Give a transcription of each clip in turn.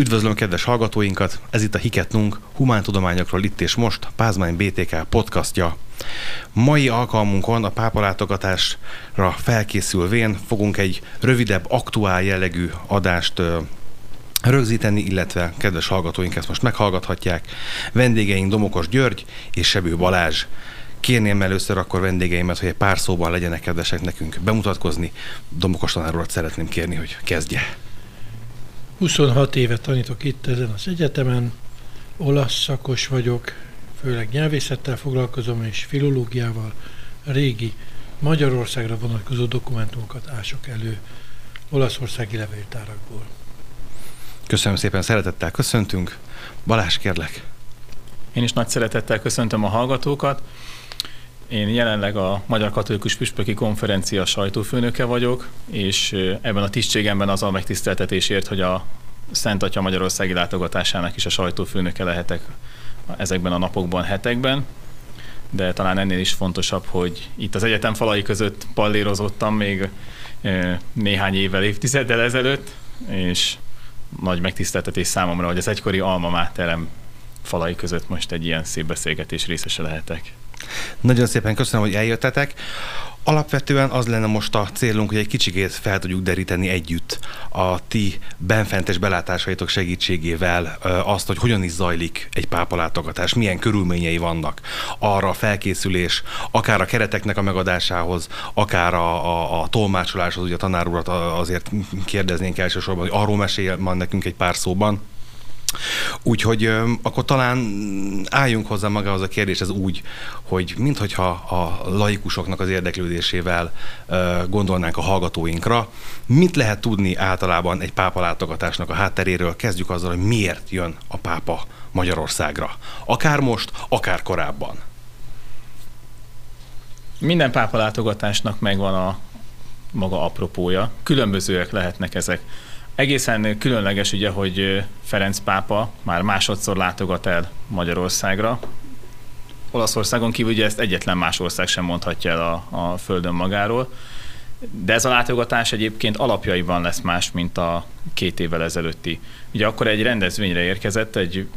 Üdvözlöm kedves hallgatóinkat! Ez itt a Hiketnunk, Humántudományokról itt és most, Pázmány BTK podcastja. Mai alkalmunkon a pápalátogatásra felkészülvén fogunk egy rövidebb, aktuál jellegű adást rögzíteni, illetve kedves hallgatóink ezt most meghallgathatják. Vendégeink Domokos György és Sebő Balázs. Kérném először akkor vendégeimet, hogy egy pár szóban legyenek kedvesek nekünk bemutatkozni. Domokos tanárolat szeretném kérni, hogy kezdje. 26 éve tanítok itt ezen az egyetemen, olasz szakos vagyok, főleg nyelvészettel foglalkozom és filológiával, régi Magyarországra vonatkozó dokumentumokat ások elő olaszországi levéltárakból. Köszönöm szépen, szeretettel köszöntünk. Balázs, kérlek. Én is nagy szeretettel köszöntöm a hallgatókat. Én jelenleg a Magyar Katolikus Püspöki Konferencia sajtófőnöke vagyok, és ebben a tisztségemben az a megtiszteltetésért, hogy a Szent Atya Magyarországi látogatásának is a sajtófőnöke lehetek ezekben a napokban, hetekben. De talán ennél is fontosabb, hogy itt az egyetem falai között pallérozottam még néhány évvel, évtizeddel ezelőtt, és nagy megtiszteltetés számomra, hogy az egykori alma máterem falai között most egy ilyen szép beszélgetés részese lehetek. Nagyon szépen köszönöm, hogy eljöttetek. Alapvetően az lenne most a célunk, hogy egy kicsikét fel tudjuk deríteni együtt a ti benfentes belátásaitok segítségével azt, hogy hogyan is zajlik egy pápalátogatás, milyen körülményei vannak arra a felkészülés, akár a kereteknek a megadásához, akár a, a, a tolmácsoláshoz, ugye a tanár urat azért kérdeznénk elsősorban, hogy arról mesél van nekünk egy pár szóban. Úgyhogy akkor talán álljunk hozzá magához a kérdéshez úgy, hogy minthogyha a laikusoknak az érdeklődésével gondolnánk a hallgatóinkra, mit lehet tudni általában egy pápa látogatásnak a hátteréről? Kezdjük azzal, hogy miért jön a pápa Magyarországra. Akár most, akár korábban. Minden pápa látogatásnak megvan a maga apropója. Különbözőek lehetnek ezek. Egészen különleges ugye, hogy Ferenc pápa már másodszor látogat el Magyarországra. Olaszországon kívül ugye ezt egyetlen más ország sem mondhatja el a, a földön magáról. De ez a látogatás egyébként alapjaiban lesz más, mint a két évvel ezelőtti. Ugye akkor egy rendezvényre érkezett egy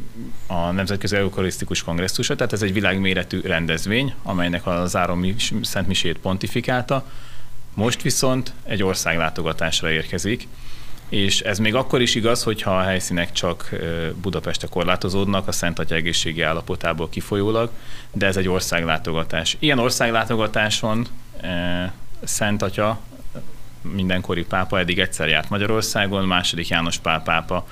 a Nemzetközi Eukarisztikus Kongresszusa, tehát ez egy világméretű rendezvény, amelynek a záró Szent Misét pontifikálta. Most viszont egy országlátogatásra érkezik, és ez még akkor is igaz, hogyha a helyszínek csak Budapestre korlátozódnak a Szent Atya egészségi állapotából kifolyólag, de ez egy országlátogatás. Ilyen országlátogatáson Szent Atya mindenkori pápa eddig egyszer járt Magyarországon, második János Pál pápa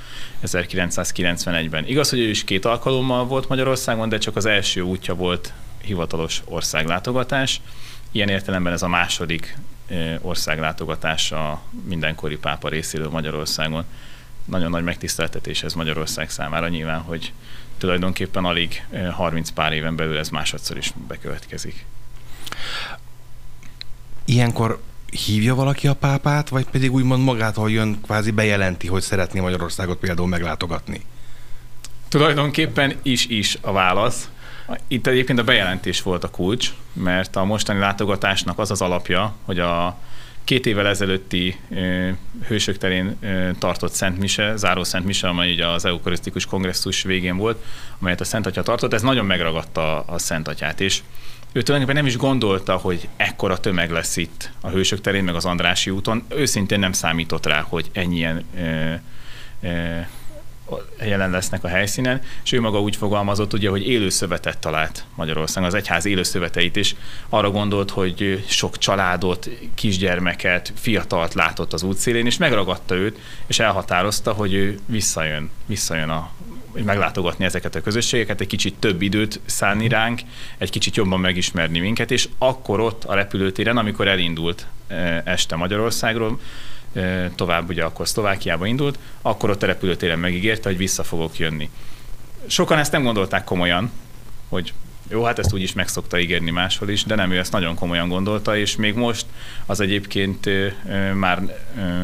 1991-ben. Igaz, hogy ő is két alkalommal volt Magyarországon, de csak az első útja volt hivatalos országlátogatás. Ilyen értelemben ez a második országlátogatása mindenkori pápa részéről Magyarországon. Nagyon nagy megtiszteltetés ez Magyarország számára nyilván, hogy tulajdonképpen alig 30 pár éven belül ez másodszor is bekövetkezik. Ilyenkor hívja valaki a pápát, vagy pedig úgymond magától jön, kvázi bejelenti, hogy szeretné Magyarországot például meglátogatni? Tulajdonképpen is-is a válasz. Itt egyébként a bejelentés volt a kulcs, mert a mostani látogatásnak az az alapja, hogy a két évvel ezelőtti Hősök terén tartott Szent Mise, záró Szent Mise, amely ugye az eukarisztikus kongresszus végén volt, amelyet a Szent Atya tartott, ez nagyon megragadta a Szent Atyát, és ő tulajdonképpen nem is gondolta, hogy ekkora tömeg lesz itt a Hősök terén, meg az Andrási úton. Őszintén nem számított rá, hogy ennyien jelen lesznek a helyszínen, és ő maga úgy fogalmazott, ugye, hogy élő szövetet talált Magyarországon, az egyház élő szöveteit is. Arra gondolt, hogy sok családot, kisgyermeket, fiatalt látott az útszélén, és megragadta őt, és elhatározta, hogy ő visszajön, visszajön a meglátogatni ezeket a közösségeket, egy kicsit több időt szánni ránk, egy kicsit jobban megismerni minket, és akkor ott a repülőtéren, amikor elindult eh, este Magyarországról, tovább ugye akkor Szlovákiába indult, akkor ott a repülőtéren megígérte, hogy vissza fogok jönni. Sokan ezt nem gondolták komolyan, hogy jó, hát ezt úgy is meg szokta ígérni máshol is, de nem, ő ezt nagyon komolyan gondolta, és még most az egyébként már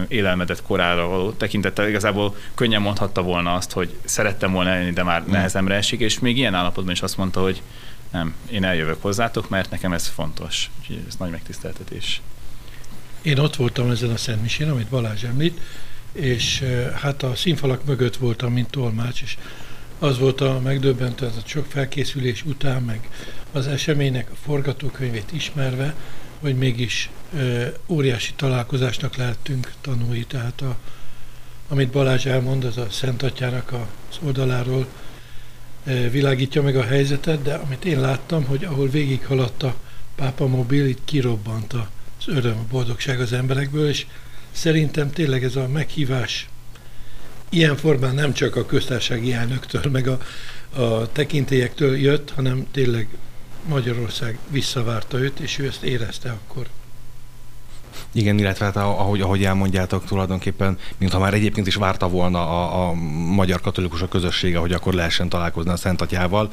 élelmedett korára való tekintettel igazából könnyen mondhatta volna azt, hogy szerettem volna elni, de már mm. nehezemre esik, és még ilyen állapotban is azt mondta, hogy nem, én eljövök hozzátok, mert nekem ez fontos. Úgyhogy ez nagy megtiszteltetés. Én ott voltam ezen a Szent amit Balázs említ, és hát a színfalak mögött voltam, mint tolmács, és az volt a megdöbbentő, az a sok felkészülés után, meg az eseménynek a forgatókönyvét ismerve, hogy mégis ö, óriási találkozásnak lehetünk tanulni. Tehát a, amit Balázs elmond, az a Szent Atyának az oldaláról ö, világítja meg a helyzetet, de amit én láttam, hogy ahol végighaladt a pápa mobil, itt kirobbant az öröm, a boldogság az emberekből, és szerintem tényleg ez a meghívás ilyen formán nem csak a köztársasági elnöktől, meg a, a tekintélyektől jött, hanem tényleg Magyarország visszavárta őt, és ő ezt érezte akkor. Igen, illetve hát ahogy, ahogy elmondjátok, tulajdonképpen, mintha már egyébként is várta volna a, a magyar katolikus közössége, hogy akkor lehessen találkozni a Szent Atyával.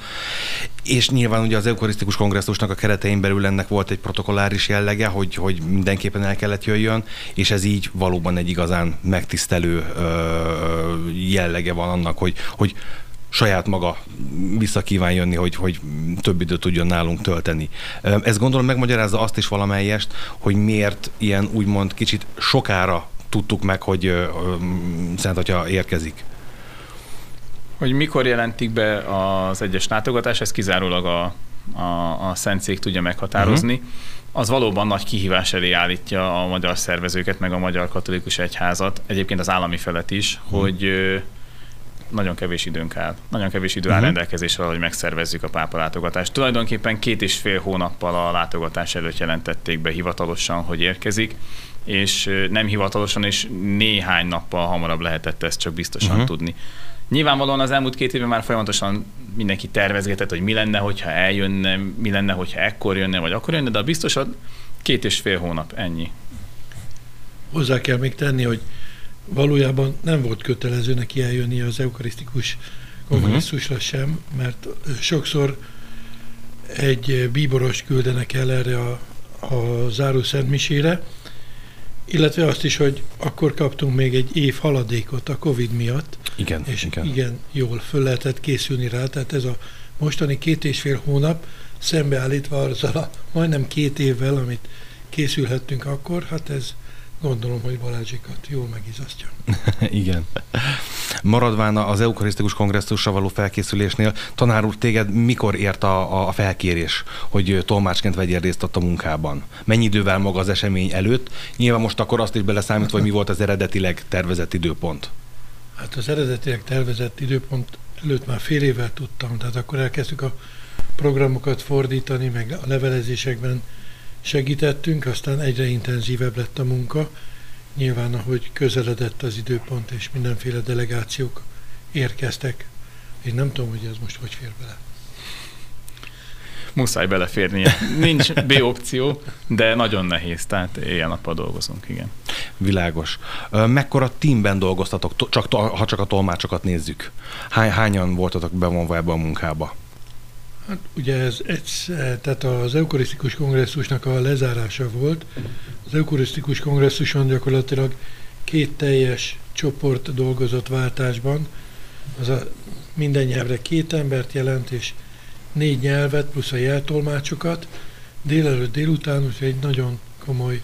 És nyilván ugye az eukarisztikus kongresszusnak a keretein belül ennek volt egy protokolláris jellege, hogy, hogy mindenképpen el kellett jöjjön, és ez így valóban egy igazán megtisztelő ö, jellege van annak, hogy, hogy saját maga vissza kíván jönni, hogy, hogy több időt tudjon nálunk tölteni. Ez gondolom megmagyarázza azt is valamelyest, hogy miért ilyen úgymond kicsit sokára tudtuk meg, hogy Szent Atya érkezik. Hogy mikor jelentik be az egyes látogatás, ez kizárólag a, a, a Szentszék tudja meghatározni. Uh-huh. Az valóban nagy kihívás elé állítja a magyar szervezőket, meg a magyar katolikus egyházat, egyébként az állami felet is, uh-huh. hogy nagyon kevés időnk áll. Nagyon kevés idő áll uh-huh. rendelkezésre, hogy megszervezzük a pápa látogatást. Tulajdonképpen két és fél hónappal a látogatás előtt jelentették be hivatalosan, hogy érkezik, és nem hivatalosan, és néhány nappal hamarabb lehetett ezt csak biztosan uh-huh. tudni. Nyilvánvalóan az elmúlt két évben már folyamatosan mindenki tervezgetett, hogy mi lenne, hogyha eljönne, mi lenne, hogyha ekkor jönne, vagy akkor jönne, de a biztosan két és fél hónap, ennyi. Hozzá kell még tenni, hogy valójában nem volt kötelező neki eljönni az eukarisztikus kongresszusra uh-huh. sem, mert sokszor egy bíboros küldenek el erre a, a záró szentmisére, illetve azt is, hogy akkor kaptunk még egy év haladékot a Covid miatt. Igen, és igen. igen jól föl lehetett készülni rá, tehát ez a mostani két és fél hónap szembeállítva azzal a majdnem két évvel, amit készülhettünk akkor, hát ez Gondolom, hogy Balázsikat jól megizasztja. Igen. Maradván az eukarisztikus kongresszusra való felkészülésnél, tanár úr, téged mikor ért a, a felkérés, hogy tolmácsként vegyél részt ott a munkában? Mennyi idővel maga az esemény előtt? Nyilván most akkor azt is beleszámít, hogy mi volt az eredetileg tervezett időpont. Hát az eredetileg tervezett időpont előtt már fél évvel tudtam, tehát akkor elkezdtük a programokat fordítani, meg a levelezésekben segítettünk, aztán egyre intenzívebb lett a munka. Nyilván, ahogy közeledett az időpont, és mindenféle delegációk érkeztek, én nem tudom, hogy ez most hogy fér bele. Muszáj beleférnie. Nincs B opció, de nagyon nehéz, tehát éjjel-nappal dolgozunk, igen. Világos. Mekkora teamben dolgoztatok, csak, ha csak a tolmácsokat nézzük? Hány, hányan voltatok bevonva ebbe a munkába? Hát ugye ez egy, tehát az eukarisztikus kongresszusnak a lezárása volt. Az eukarisztikus kongresszuson gyakorlatilag két teljes csoport dolgozott váltásban. Az a minden nyelvre két embert jelent, és négy nyelvet, plusz a jeltolmácsokat. Délelőtt délután, úgyhogy egy nagyon komoly,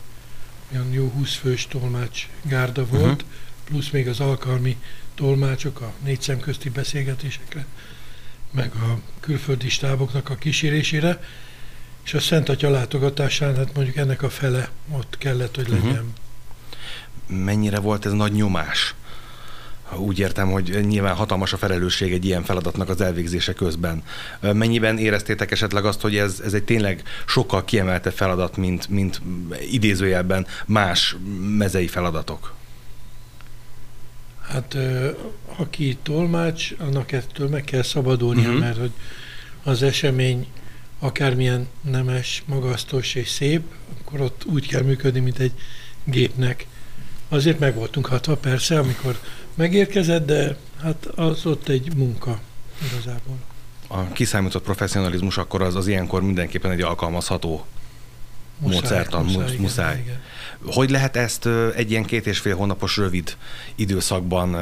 olyan jó 20 fős tolmács gárda volt, uh-huh. plusz még az alkalmi tolmácsok a négy szem közti beszélgetésekre meg a külföldi stáboknak a kísérésére, és a Szent Atya látogatásán, hát mondjuk ennek a fele ott kellett, hogy legyen. Uh-huh. Mennyire volt ez nagy nyomás? Úgy értem, hogy nyilván hatalmas a felelősség egy ilyen feladatnak az elvégzése közben. Mennyiben éreztétek esetleg azt, hogy ez, ez egy tényleg sokkal kiemelte feladat, mint, mint idézőjelben más mezei feladatok? Hát aki tolmács, annak ettől meg kell szabadulnia, uh-huh. mert hogy az esemény akármilyen nemes, magasztos és szép, akkor ott úgy kell működni, mint egy gépnek. Azért meg voltunk hatva persze, amikor megérkezett, de hát az ott egy munka igazából. A kiszámított professzionalizmus akkor az, az ilyenkor mindenképpen egy alkalmazható muszáj, módszertan, muszáj. muszáj. muszáj. Igen, igen. Hogy lehet ezt egy ilyen két és fél hónapos rövid időszakban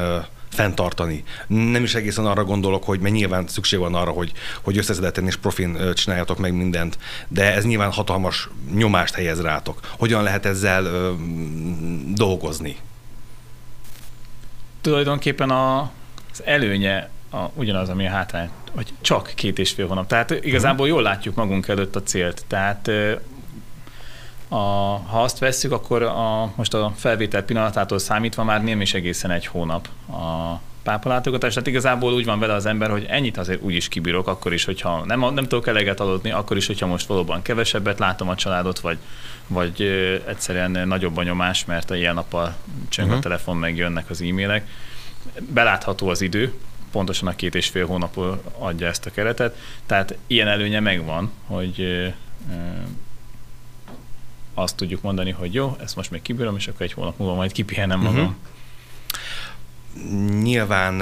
fenntartani. Nem is egészen arra gondolok, hogy mert nyilván szükség van arra, hogy, hogy összeszedetten és profin csináljatok meg mindent, de ez nyilván hatalmas nyomást helyez rátok. Hogyan lehet ezzel ö, dolgozni? tulajdonképpen a, az előnye a, ugyanaz, ami a hátrány, hogy csak két és fél hónap. Tehát igazából jól látjuk magunk előtt a célt. Tehát a, ha azt vesszük, akkor a, most a felvétel pillanatától számítva már nem is egészen egy hónap a pápalátogatás. Tehát igazából úgy van vele az ember, hogy ennyit azért úgy is kibírok, akkor is, hogyha nem, nem tudok eleget aludni, akkor is, hogyha most valóban kevesebbet látom a családot, vagy, vagy egyszerűen nagyobb a nyomás, mert a ilyen nappal csöng uh-huh. a mhm. telefon, meg jönnek az e-mailek. Belátható az idő, pontosan a két és fél hónap adja ezt a keretet, tehát ilyen előnye megvan, hogy azt tudjuk mondani, hogy jó, ezt most még kibírom, és akkor egy hónap múlva majd kipihenem magam. Uh-huh nyilván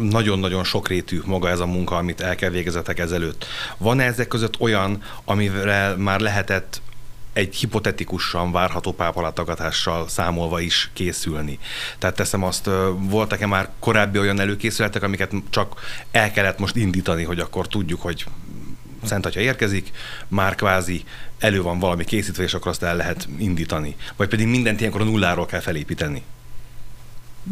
nagyon-nagyon sokrétű maga ez a munka, amit el kell végezetek ezelőtt. Van -e ezek között olyan, amivel már lehetett egy hipotetikusan várható pápalátogatással számolva is készülni. Tehát teszem azt, voltak-e már korábbi olyan előkészületek, amiket csak el kellett most indítani, hogy akkor tudjuk, hogy Szent Atya érkezik, már kvázi elő van valami készítve, és akkor azt el lehet indítani. Vagy pedig mindent ilyenkor a nulláról kell felépíteni.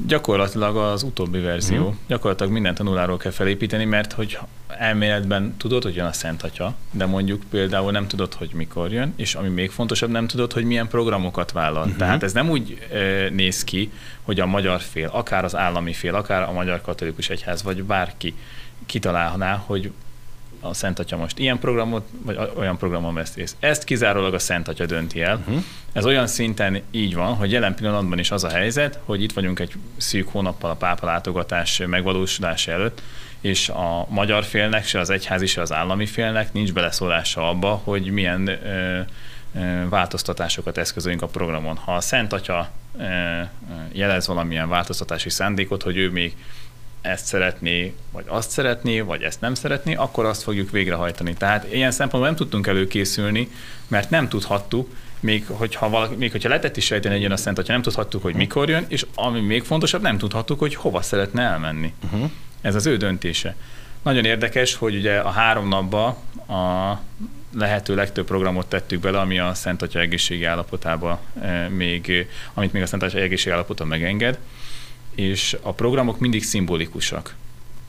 Gyakorlatilag az utóbbi verzió. Mm. Gyakorlatilag mindent a nulláról kell felépíteni, mert hogy elméletben tudod, hogy jön a Szent Atya, de mondjuk például nem tudod, hogy mikor jön, és ami még fontosabb, nem tudod, hogy milyen programokat vállal. Mm-hmm. Tehát ez nem úgy e, néz ki, hogy a magyar fél, akár az állami fél, akár a Magyar Katolikus Egyház, vagy bárki kitalálná, hogy a Szent Atya most ilyen programot, vagy olyan programon vesz részt. Ezt kizárólag a Szent Atya dönti el. Uh-huh. Ez olyan szinten így van, hogy jelen pillanatban is az a helyzet, hogy itt vagyunk egy szűk hónappal a pápa látogatás megvalósulása előtt, és a magyar félnek, se az egyházi, se az állami félnek nincs beleszólása abba, hogy milyen ö, ö, változtatásokat eszközöljünk a programon. Ha a Szent Atya ö, jelez valamilyen változtatási szándékot, hogy ő még ezt szeretné, vagy azt szeretné, vagy ezt nem szeretné, akkor azt fogjuk végrehajtani. Tehát ilyen szempontból nem tudtunk előkészülni, mert nem tudhattuk, még hogyha, valaki, még hogyha lehetett is sejteni egy a Szent hogyha nem tudhattuk, hogy mikor jön, és ami még fontosabb, nem tudhattuk, hogy hova szeretne elmenni. Uh-huh. Ez az ő döntése. Nagyon érdekes, hogy ugye a három napba a lehető legtöbb programot tettük bele, ami a Szent Atya egészségi állapotába eh, még, amit még a Szent Atya egészségi állapota megenged és a programok mindig szimbolikusak.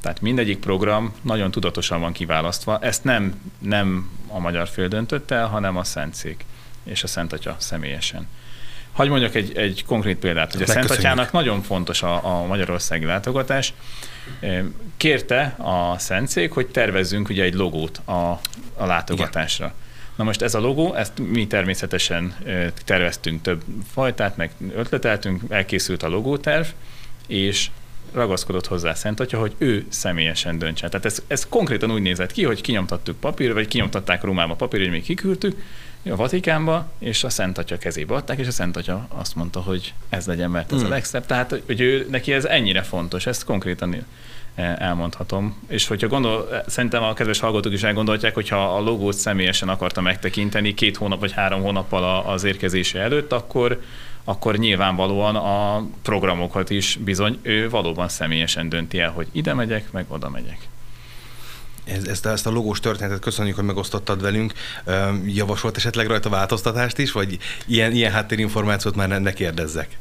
Tehát mindegyik program nagyon tudatosan van kiválasztva. Ezt nem, nem a magyar fél döntött el, hanem a Szentszék és a Szent Atya személyesen. Hagy mondjak egy, egy konkrét példát, hogy a Szent Atyának nagyon fontos a, a magyarországi látogatás. Kérte a Szentszék, hogy tervezzünk ugye egy logót a, a látogatásra. Igen. Na most ez a logó, ezt mi természetesen terveztünk több fajtát, meg ötleteltünk, elkészült a logóterv, és ragaszkodott hozzá Szent Atya, hogy ő személyesen döntse. Tehát ez, ez konkrétan úgy nézett ki, hogy kinyomtattuk papírra, vagy kinyomtatták Rómába papírra, hogy még kiküldtük a Vatikánba, és a Szent Atya kezébe adták, és a Szent Atya azt mondta, hogy ez legyen, mert ez hmm. a legszebb. Tehát, hogy ő, neki ez ennyire fontos, ezt konkrétan elmondhatom. És hogyha gondol, szerintem a kedves hallgatók is elgondolják, hogyha a logót személyesen akarta megtekinteni két hónap vagy három hónappal az érkezése előtt, akkor akkor nyilvánvalóan a programokat is bizony ő valóban személyesen dönti el, hogy ide megyek, meg oda megyek. Ez, ezt, ezt a logós történetet köszönjük, hogy megosztottad velünk. Javasolt esetleg rajta változtatást is, vagy ilyen, ilyen háttérinformációt már ne, ne kérdezzek?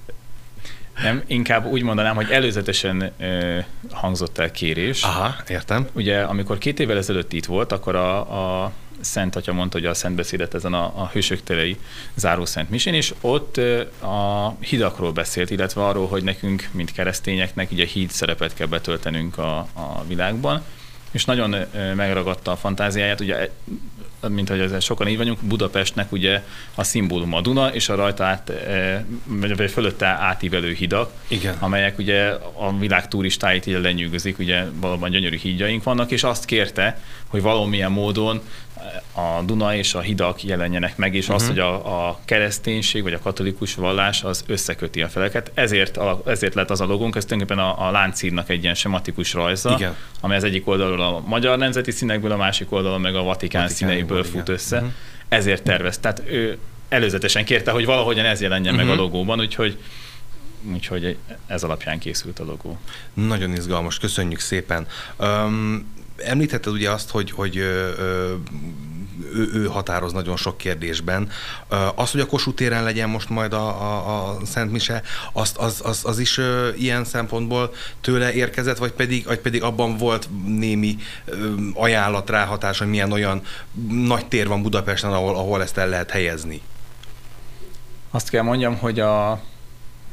Nem, inkább úgy mondanám, hogy előzetesen ö, hangzott el kérés. Aha, értem. Ugye, amikor két évvel ezelőtt itt volt, akkor a, a Szent Atya mondta, hogy a Szentbeszédet ezen a, a Hősök telei záró Szent Misén, és ott a hidakról beszélt, illetve arról, hogy nekünk, mint keresztényeknek, ugye híd szerepet kell betöltenünk a, a világban, és nagyon megragadta a fantáziáját, ugye mint hogy ezzel sokan így vagyunk, Budapestnek ugye a szimbóluma a Duna, és a rajta át, vagy fölötte átívelő hidak, Igen. amelyek ugye a világ turistáit így lenyűgözik, ugye valóban gyönyörű hídjaink vannak, és azt kérte, hogy valamilyen módon a Duna és a hidak jelenjenek meg, és uh-huh. az, mhm. hogy a, a kereszténység vagy a katolikus vallás az összeköti a feleket. Ezért, ezért lett az a logónk, ez tulajdonképpen a, a láncírnak egy ilyen sematikus rajza, igen. amely az egyik oldalról a magyar nemzeti színekből, a másik oldalon meg a Vatikán, Vatikán színeiből fut igen. össze. Uh-huh. Ezért tervez. Tehát ő előzetesen kérte, hogy valahogyan ez jelenjen uh-huh. meg a mhm. logóban, úgyhogy úgyhogy ez alapján készült a logó. Nagyon izgalmas, köszönjük szépen. Um, említetted ugye azt, hogy, hogy ö, ö, ő, ő határoz nagyon sok kérdésben. Az, hogy a Kossuth téren legyen most majd a, a, a Szent Mise, azt, az, az, az is ilyen szempontból tőle érkezett, vagy pedig, vagy pedig abban volt némi ajánlat, ráhatás, hogy milyen olyan nagy tér van Budapesten, ahol, ahol ezt el lehet helyezni? Azt kell mondjam, hogy a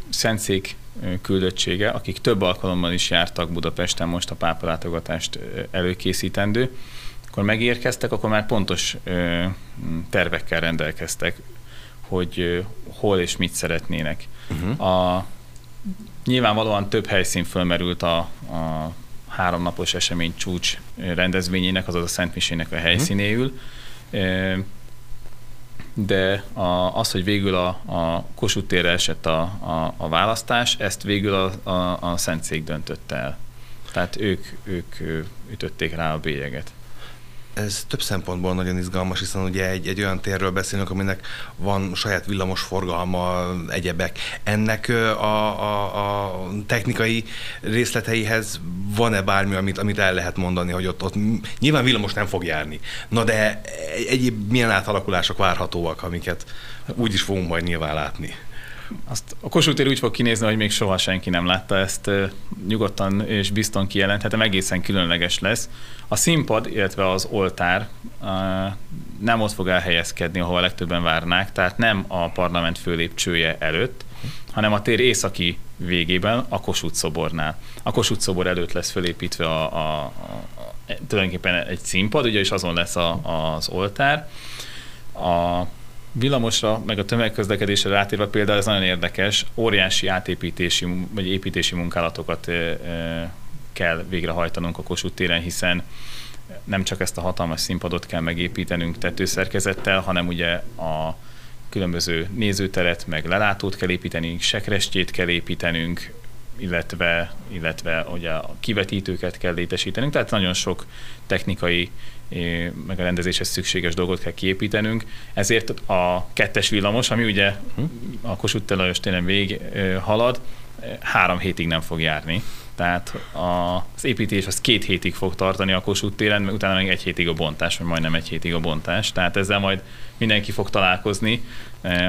Szentszék küldöttsége, akik több alkalommal is jártak Budapesten most a pápalátogatást előkészítendő, akkor megérkeztek, akkor már pontos tervekkel rendelkeztek, hogy hol és mit szeretnének. Uh-huh. A, nyilvánvalóan több helyszín fölmerült a, a háromnapos esemény csúcs rendezvényének, azaz a Szent Misének a helyszínéül. Uh-huh de a, az, hogy végül a, a Kossuth térre esett a, a, a választás, ezt végül a, a, a Szentszék döntött el. Tehát ők, ők ütötték rá a bélyeget ez több szempontból nagyon izgalmas, hiszen ugye egy, egy olyan térről beszélünk, aminek van saját villamos forgalma, egyebek. Ennek a, a, a technikai részleteihez van-e bármi, amit, amit el lehet mondani, hogy ott, ott nyilván villamos nem fog járni. Na de egyéb milyen átalakulások várhatóak, amiket úgy is fogunk majd nyilván látni? Azt a Kossuth tér úgy fog kinézni, hogy még soha senki nem látta ezt. Nyugodtan és bizton kijelenthetem, egészen különleges lesz. A színpad, illetve az oltár nem ott fog elhelyezkedni, ahol a legtöbben várnák, tehát nem a parlament főlépcsője előtt, hanem a tér északi végében, a Kossuth szobornál. A Kossuth szobor előtt lesz fölépítve a, a, a, tulajdonképpen egy színpad, ugye, és azon lesz a, az oltár. A villamosra, meg a tömegközlekedésre rátérve például ez nagyon érdekes, óriási átépítési vagy építési munkálatokat kell végrehajtanunk a Kossuth téren, hiszen nem csak ezt a hatalmas színpadot kell megépítenünk tetőszerkezettel, hanem ugye a különböző nézőteret, meg lelátót kell építenünk, sekrestjét kell építenünk, illetve, illetve ugye a kivetítőket kell létesítenünk, tehát nagyon sok technikai meg a rendezéshez szükséges dolgot kell kiépítenünk, ezért a kettes villamos, ami ugye a Kossuth Lajos téren végig halad, három hétig nem fog járni. Tehát a, az építés az két hétig fog tartani a Kossuth téren, utána meg egy hétig a bontás, vagy majdnem egy hétig a bontás. Tehát ezzel majd mindenki fog találkozni,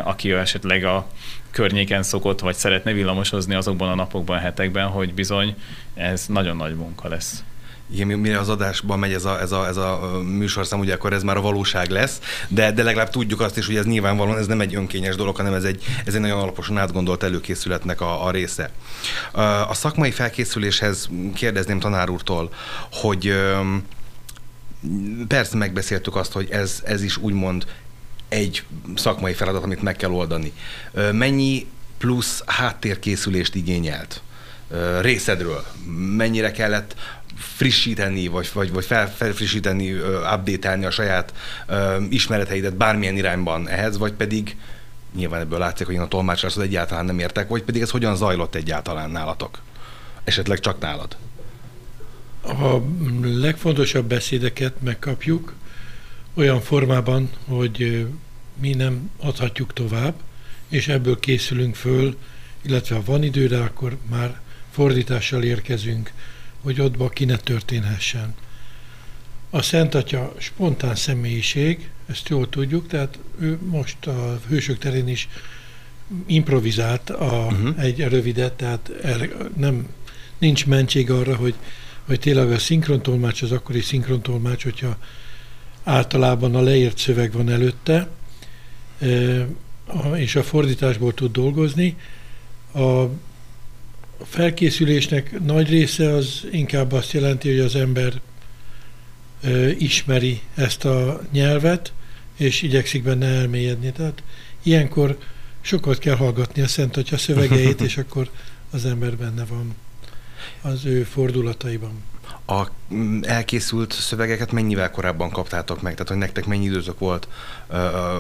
aki esetleg a környéken szokott, vagy szeretne villamosozni azokban a napokban, hetekben, hogy bizony ez nagyon nagy munka lesz igen, mire az adásban megy ez a, ez a, ez a műsorszám, ugye akkor ez már a valóság lesz, de, de legalább tudjuk azt is, hogy ez nyilvánvalóan ez nem egy önkényes dolog, hanem ez egy, ez egy nagyon alaposan átgondolt előkészületnek a, a része. A szakmai felkészüléshez kérdezném tanár úrtól, hogy persze megbeszéltük azt, hogy ez, ez is úgymond egy szakmai feladat, amit meg kell oldani. Mennyi plusz háttérkészülést igényelt? Részedről? Mennyire kellett frissíteni, vagy, vagy, vagy fel, felfrissíteni, update a saját ismereteidet bármilyen irányban ehhez, vagy pedig nyilván ebből látszik, hogy én a tolmácsáshoz egyáltalán nem értek, vagy pedig ez hogyan zajlott egyáltalán nálatok? Esetleg csak nálad? A legfontosabb beszédeket megkapjuk olyan formában, hogy mi nem adhatjuk tovább, és ebből készülünk föl, illetve ha van időre, akkor már fordítással érkezünk hogy ottba ki ne történhessen. A Szent Atya spontán személyiség, ezt jól tudjuk, tehát ő most a hősök terén is improvizált a, uh-huh. egy rövidet, tehát er, nem, nincs mentség arra, hogy, hogy tényleg a szinkrontolmács az akkori szinkrontolmács, hogyha általában a leírt szöveg van előtte, és a fordításból tud dolgozni. A a felkészülésnek nagy része az inkább azt jelenti, hogy az ember ö, ismeri ezt a nyelvet, és igyekszik benne elmélyedni. Tehát ilyenkor sokat kell hallgatni a Szent Atya szövegeit, és akkor az ember benne van az ő fordulataiban a mm, elkészült szövegeket mennyivel korábban kaptátok meg? Tehát, hogy nektek mennyi időtök volt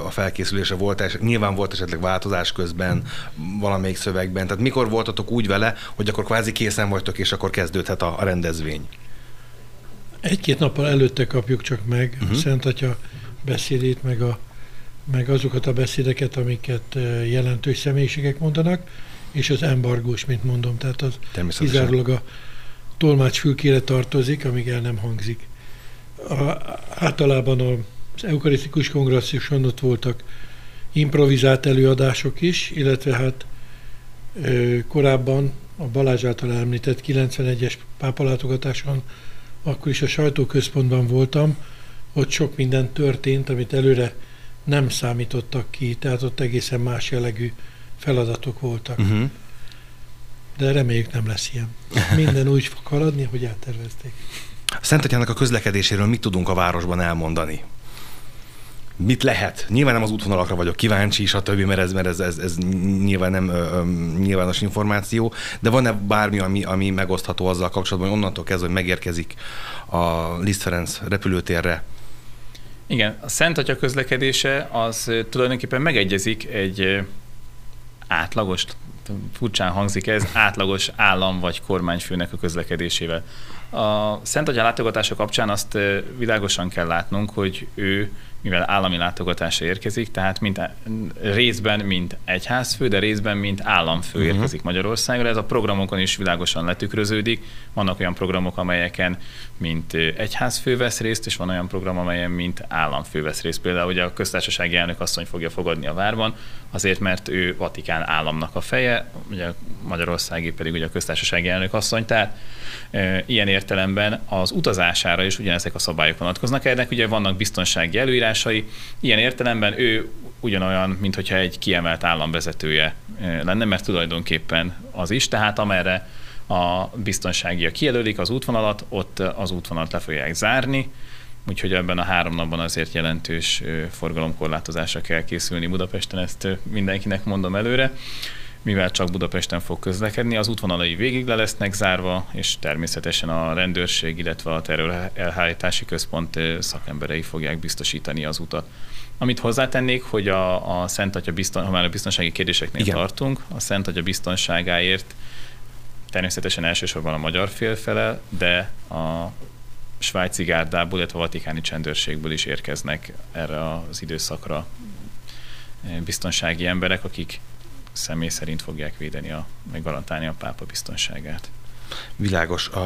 a felkészülése volt, és nyilván volt esetleg változás közben valamelyik szövegben. Tehát mikor voltatok úgy vele, hogy akkor kvázi készen vagytok, és akkor kezdődhet a, a rendezvény? Egy-két nappal előtte kapjuk csak meg uh-huh. a Szent Atya beszédét, meg, a, meg azokat a beszédeket, amiket jelentős személyiségek mondanak, és az embargós, mint mondom, tehát az kizárólag a tolmács fülkére tartozik, amíg el nem hangzik. A, általában az eukarisztikus kongresszuson ott voltak improvizált előadások is, illetve hát korábban a Balázs által említett 91-es pápalátogatáson, akkor is a sajtóközpontban voltam, ott sok minden történt, amit előre nem számítottak ki, tehát ott egészen más jellegű feladatok voltak. Uh-huh. De reméljük nem lesz ilyen. Minden úgy fog haladni, hogy eltervezték. Szentatyának a közlekedéséről mit tudunk a városban elmondani? mit lehet? Nyilván nem az útvonalakra vagyok kíváncsi, stb., mert ez, mert ez, ez, ez nyilván nem ö, ö, nyilvános információ, de van-e bármi, ami, ami megosztható azzal kapcsolatban, hogy onnantól kezdve, hogy megérkezik a Liszt Ferenc repülőtérre, igen, a Szent Atya közlekedése az tulajdonképpen megegyezik egy átlagos, furcsán hangzik ez, átlagos állam vagy kormányfőnek a közlekedésével. A Szent Atya látogatása kapcsán azt világosan kell látnunk, hogy ő mivel állami látogatásra érkezik, tehát mint részben, mint egyházfő, de részben, mint államfő uh-huh. érkezik Magyarországra. Ez a programokon is világosan letükröződik. Vannak olyan programok, amelyeken mint egyházfő vesz részt, és van olyan program, amelyen mint államfő vesz részt. Például ugye a köztársasági elnök asszony fogja fogadni a várban, azért, mert ő Vatikán államnak a feje, ugye Magyarországi pedig ugye a köztársasági elnök asszony, tehát ilyen értelemben az utazására is ugyanezek a szabályok vonatkoznak. Ennek ugye vannak biztonsági előírásai, ilyen értelemben ő ugyanolyan, mint hogyha egy kiemelt államvezetője lenne, mert tulajdonképpen az is, tehát amerre a biztonságia kijelölik az útvonalat, ott az útvonalat le fogják zárni, úgyhogy ebben a három napban azért jelentős forgalomkorlátozásra kell készülni Budapesten, ezt mindenkinek mondom előre mivel csak Budapesten fog közlekedni, az útvonalai végig le lesznek zárva, és természetesen a rendőrség, illetve a terror elhárítási központ szakemberei fogják biztosítani az utat. Amit hozzátennék, hogy a, a Szent Atya bizton, ha már a biztonsági kérdéseknél Igen. tartunk, a Szent Atya biztonságáért természetesen elsősorban a magyar fél fele, de a svájci gárdából, illetve a vatikáni csendőrségből is érkeznek erre az időszakra biztonsági emberek, akik személy szerint fogják védeni, a, meg garantálni a pápa biztonságát. Világos. A,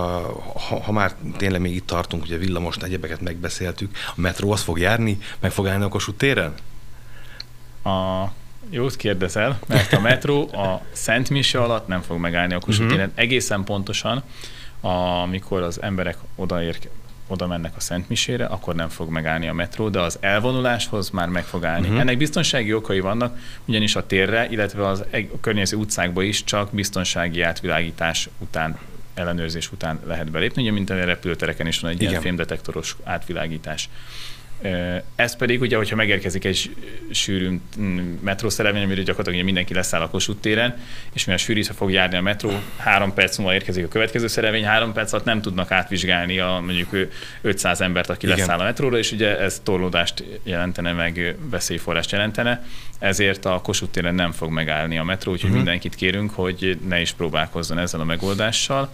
ha, ha már tényleg még itt tartunk, ugye villamos egyebeket megbeszéltük, a metró az fog járni, meg fog állni a Kossuth téren? A, jót kérdezel, mert a metró a Szent Mise alatt nem fog megállni a Kossuth uh-huh. téren. Egészen pontosan, amikor az emberek odaér, oda mennek a Szent Misére, akkor nem fog megállni a metró, de az elvonuláshoz már meg fog állni. Uh-huh. Ennek biztonsági okai vannak, ugyanis a térre, illetve az a környező utcákba is csak biztonsági átvilágítás után ellenőrzés után lehet belépni, ugye mint a repülőtereken is van egy Igen. ilyen fémdetektoros átvilágítás. Ez pedig ugye, hogyha megérkezik egy sűrű mm, metrószerelvény, amire gyakorlatilag mindenki leszáll a Kossuth téren, és mivel sűrűsre fog járni a metró, három perc múlva érkezik a következő szerelvény, három perc alatt nem tudnak átvizsgálni a mondjuk 500 embert, aki Igen. leszáll a metróra, és ugye ez torlódást jelentene, meg veszélyforrást jelentene, ezért a Kossuth téren nem fog megállni a metró, úgyhogy uh-huh. mindenkit kérünk, hogy ne is próbálkozzon ezzel a megoldással.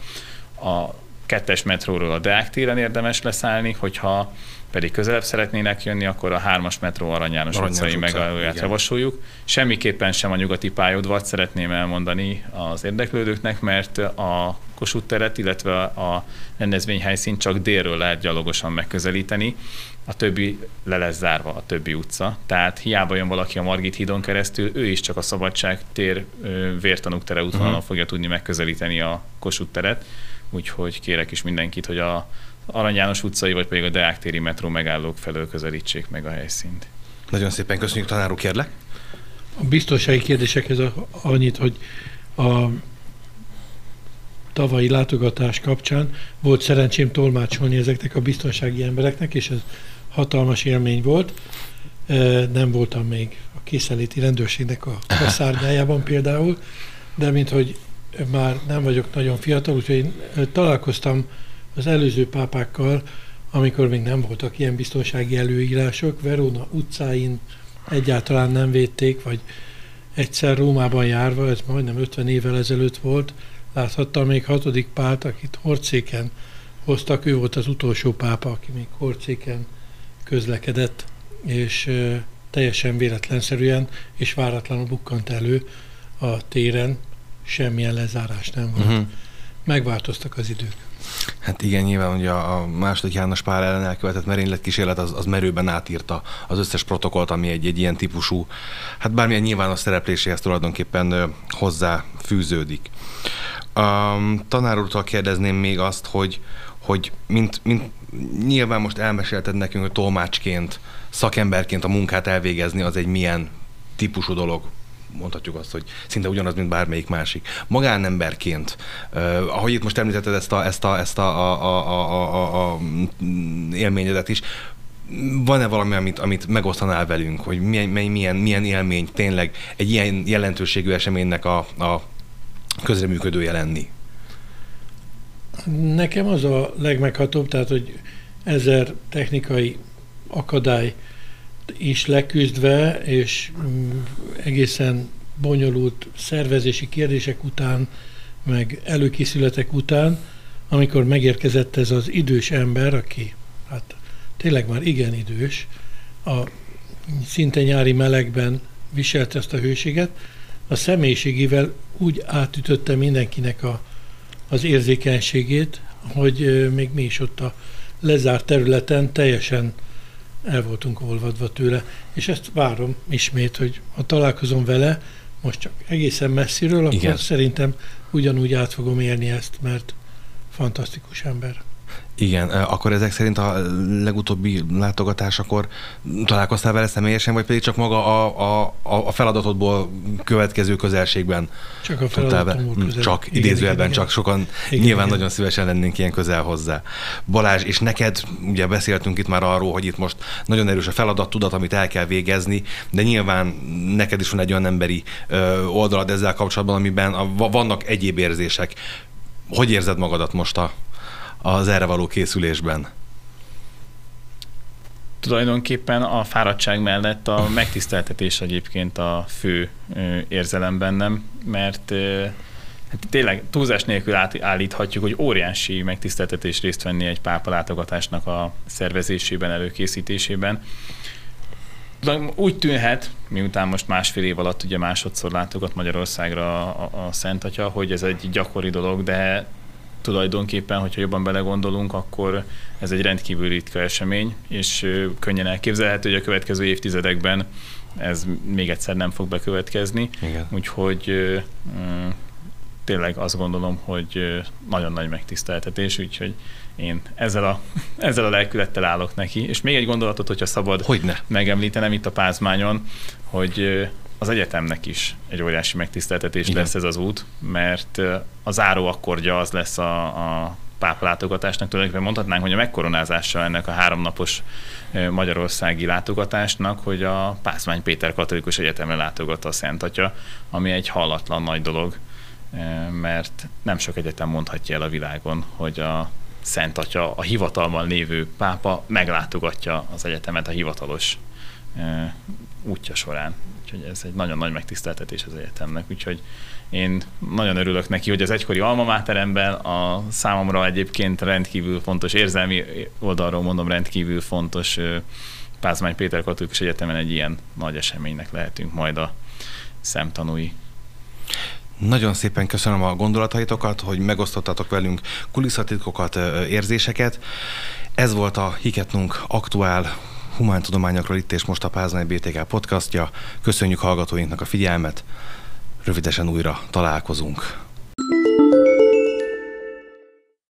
A kettes metróról a Deák téren érdemes leszállni, hogyha pedig közelebb szeretnének jönni, akkor a hármas metró Arany János Arany utcai megállóját javasoljuk. Semmiképpen sem a nyugati pályaudvat szeretném elmondani az érdeklődőknek, mert a Kossuth teret, illetve a rendezvényhelyszínt csak délről lehet gyalogosan megközelíteni, a többi le lesz zárva, a többi utca. Tehát hiába jön valaki a Margit hídon keresztül, ő is csak a Szabadság tér vértanúk tere útvonalon uh-huh. fogja tudni megközelíteni a Kossuth teret. Úgyhogy kérek is mindenkit, hogy a Arany János utcai, vagy pedig a Deák téri metró megállók felől közelítsék meg a helyszínt. Nagyon szépen köszönjük, tanár úr, kérlek. A biztonsági kérdésekhez annyit, hogy a tavalyi látogatás kapcsán volt szerencsém tolmácsolni ezeknek a biztonsági embereknek, és ez hatalmas élmény volt. Nem voltam még a készeléti rendőrségnek a, szárnyájában például, de mint hogy már nem vagyok nagyon fiatal, úgyhogy én találkoztam az előző pápákkal, amikor még nem voltak ilyen biztonsági előírások, Verona utcáin egyáltalán nem védték, vagy egyszer Rómában járva, ez majdnem 50 évvel ezelőtt volt, láthattam még hatodik pált, akit Horcéken hoztak, ő volt az utolsó pápa, aki még Horcéken közlekedett, és teljesen véletlenszerűen és váratlanul bukkant elő a téren, semmilyen lezárás nem volt. Uh-huh. Megváltoztak az idők. Hát igen, nyilván ugye a második János Pál ellen elkövetett merényletkísérlet az, az merőben átírta az összes protokollt, ami egy, egy ilyen típusú, hát bármilyen nyilvános szerepléséhez tulajdonképpen hozzá fűződik. Um, tanár úrtól kérdezném még azt, hogy, hogy mint, mint nyilván most elmesélted nekünk, hogy tolmácsként, szakemberként a munkát elvégezni az egy milyen típusú dolog, mondhatjuk azt, hogy szinte ugyanaz, mint bármelyik másik. Magánemberként, uh, ahogy itt most említetted ezt a, ezt a, ezt a, a, a, a, a, élményedet is, van-e valami, amit, amit megosztanál velünk, hogy milyen, milyen, milyen élmény tényleg egy ilyen jelentőségű eseménynek a, a közreműködője lenni? Nekem az a legmeghatóbb, tehát, hogy ezer technikai akadály is leküzdve, és mm, egészen bonyolult szervezési kérdések után, meg előkészületek után, amikor megérkezett ez az idős ember, aki hát tényleg már igen idős, a szinte nyári melegben viselt ezt a hőséget, a személyiségével úgy átütötte mindenkinek a, az érzékenységét, hogy még mi is ott a lezárt területen teljesen el voltunk olvadva tőle, és ezt várom ismét, hogy ha találkozom vele, most csak egészen messziről, akkor Igen. szerintem ugyanúgy át fogom élni ezt, mert fantasztikus ember. Igen, akkor ezek szerint a legutóbbi látogatásakor találkoztál vele személyesen, vagy pedig csak maga a, a, a feladatodból következő közelségben? Csak a feladatomból hm, közel. Csak igen, idézőjelben, igen, csak sokan igen, nyilván igen. nagyon szívesen lennénk ilyen közel hozzá. Balázs, és neked, ugye beszéltünk itt már arról, hogy itt most nagyon erős a feladat, tudat, amit el kell végezni, de nyilván neked is van egy olyan emberi oldalad ezzel kapcsolatban, amiben a, vannak egyéb érzések. Hogy érzed magadat most a az erre való készülésben? Tulajdonképpen a fáradtság mellett a megtiszteltetés egyébként a fő érzelem bennem, mert hát tényleg túlzás nélkül állíthatjuk, hogy óriási megtiszteltetés részt venni egy pápa látogatásnak a szervezésében, előkészítésében. Úgy tűnhet, miután most másfél év alatt ugye másodszor látogat Magyarországra a, a Szent Atya, hogy ez egy gyakori dolog, de tulajdonképpen, hogyha jobban belegondolunk, akkor ez egy rendkívül ritka esemény, és könnyen elképzelhető, hogy a következő évtizedekben ez még egyszer nem fog bekövetkezni. Igen. Úgyhogy tényleg azt gondolom, hogy nagyon nagy megtiszteltetés, úgyhogy én ezzel a, ezzel a lelkülettel állok neki. És még egy gondolatot, hogyha szabad Hogyne. megemlítenem itt a Pázmányon, hogy az egyetemnek is egy óriási megtiszteltetés Igen. lesz ez az út, mert a záró akkordja az lesz a, a pápa látogatásnak. Tulajdonképpen mondhatnánk, hogy a megkoronázása ennek a háromnapos magyarországi látogatásnak, hogy a Pászmány Péter Katolikus Egyetemre látogat a Szent Atya, ami egy hallatlan nagy dolog, mert nem sok egyetem mondhatja el a világon, hogy a Szent Atya, a hivatalban lévő pápa meglátogatja az egyetemet a hivatalos útja során. Úgyhogy ez egy nagyon nagy megtiszteltetés az egyetemnek. Úgyhogy én nagyon örülök neki, hogy az egykori alma máteremben a számomra egyébként rendkívül fontos, érzelmi oldalról mondom rendkívül fontos Pázmány Péter Katolikus Egyetemen egy ilyen nagy eseménynek lehetünk majd a szemtanúi. Nagyon szépen köszönöm a gondolataitokat, hogy megosztottatok velünk kulisszatitkokat, érzéseket. Ez volt a Hiketnunk aktuál humántudományokról itt és most a Pázmány BTK podcastja. Köszönjük hallgatóinknak a figyelmet, rövidesen újra találkozunk.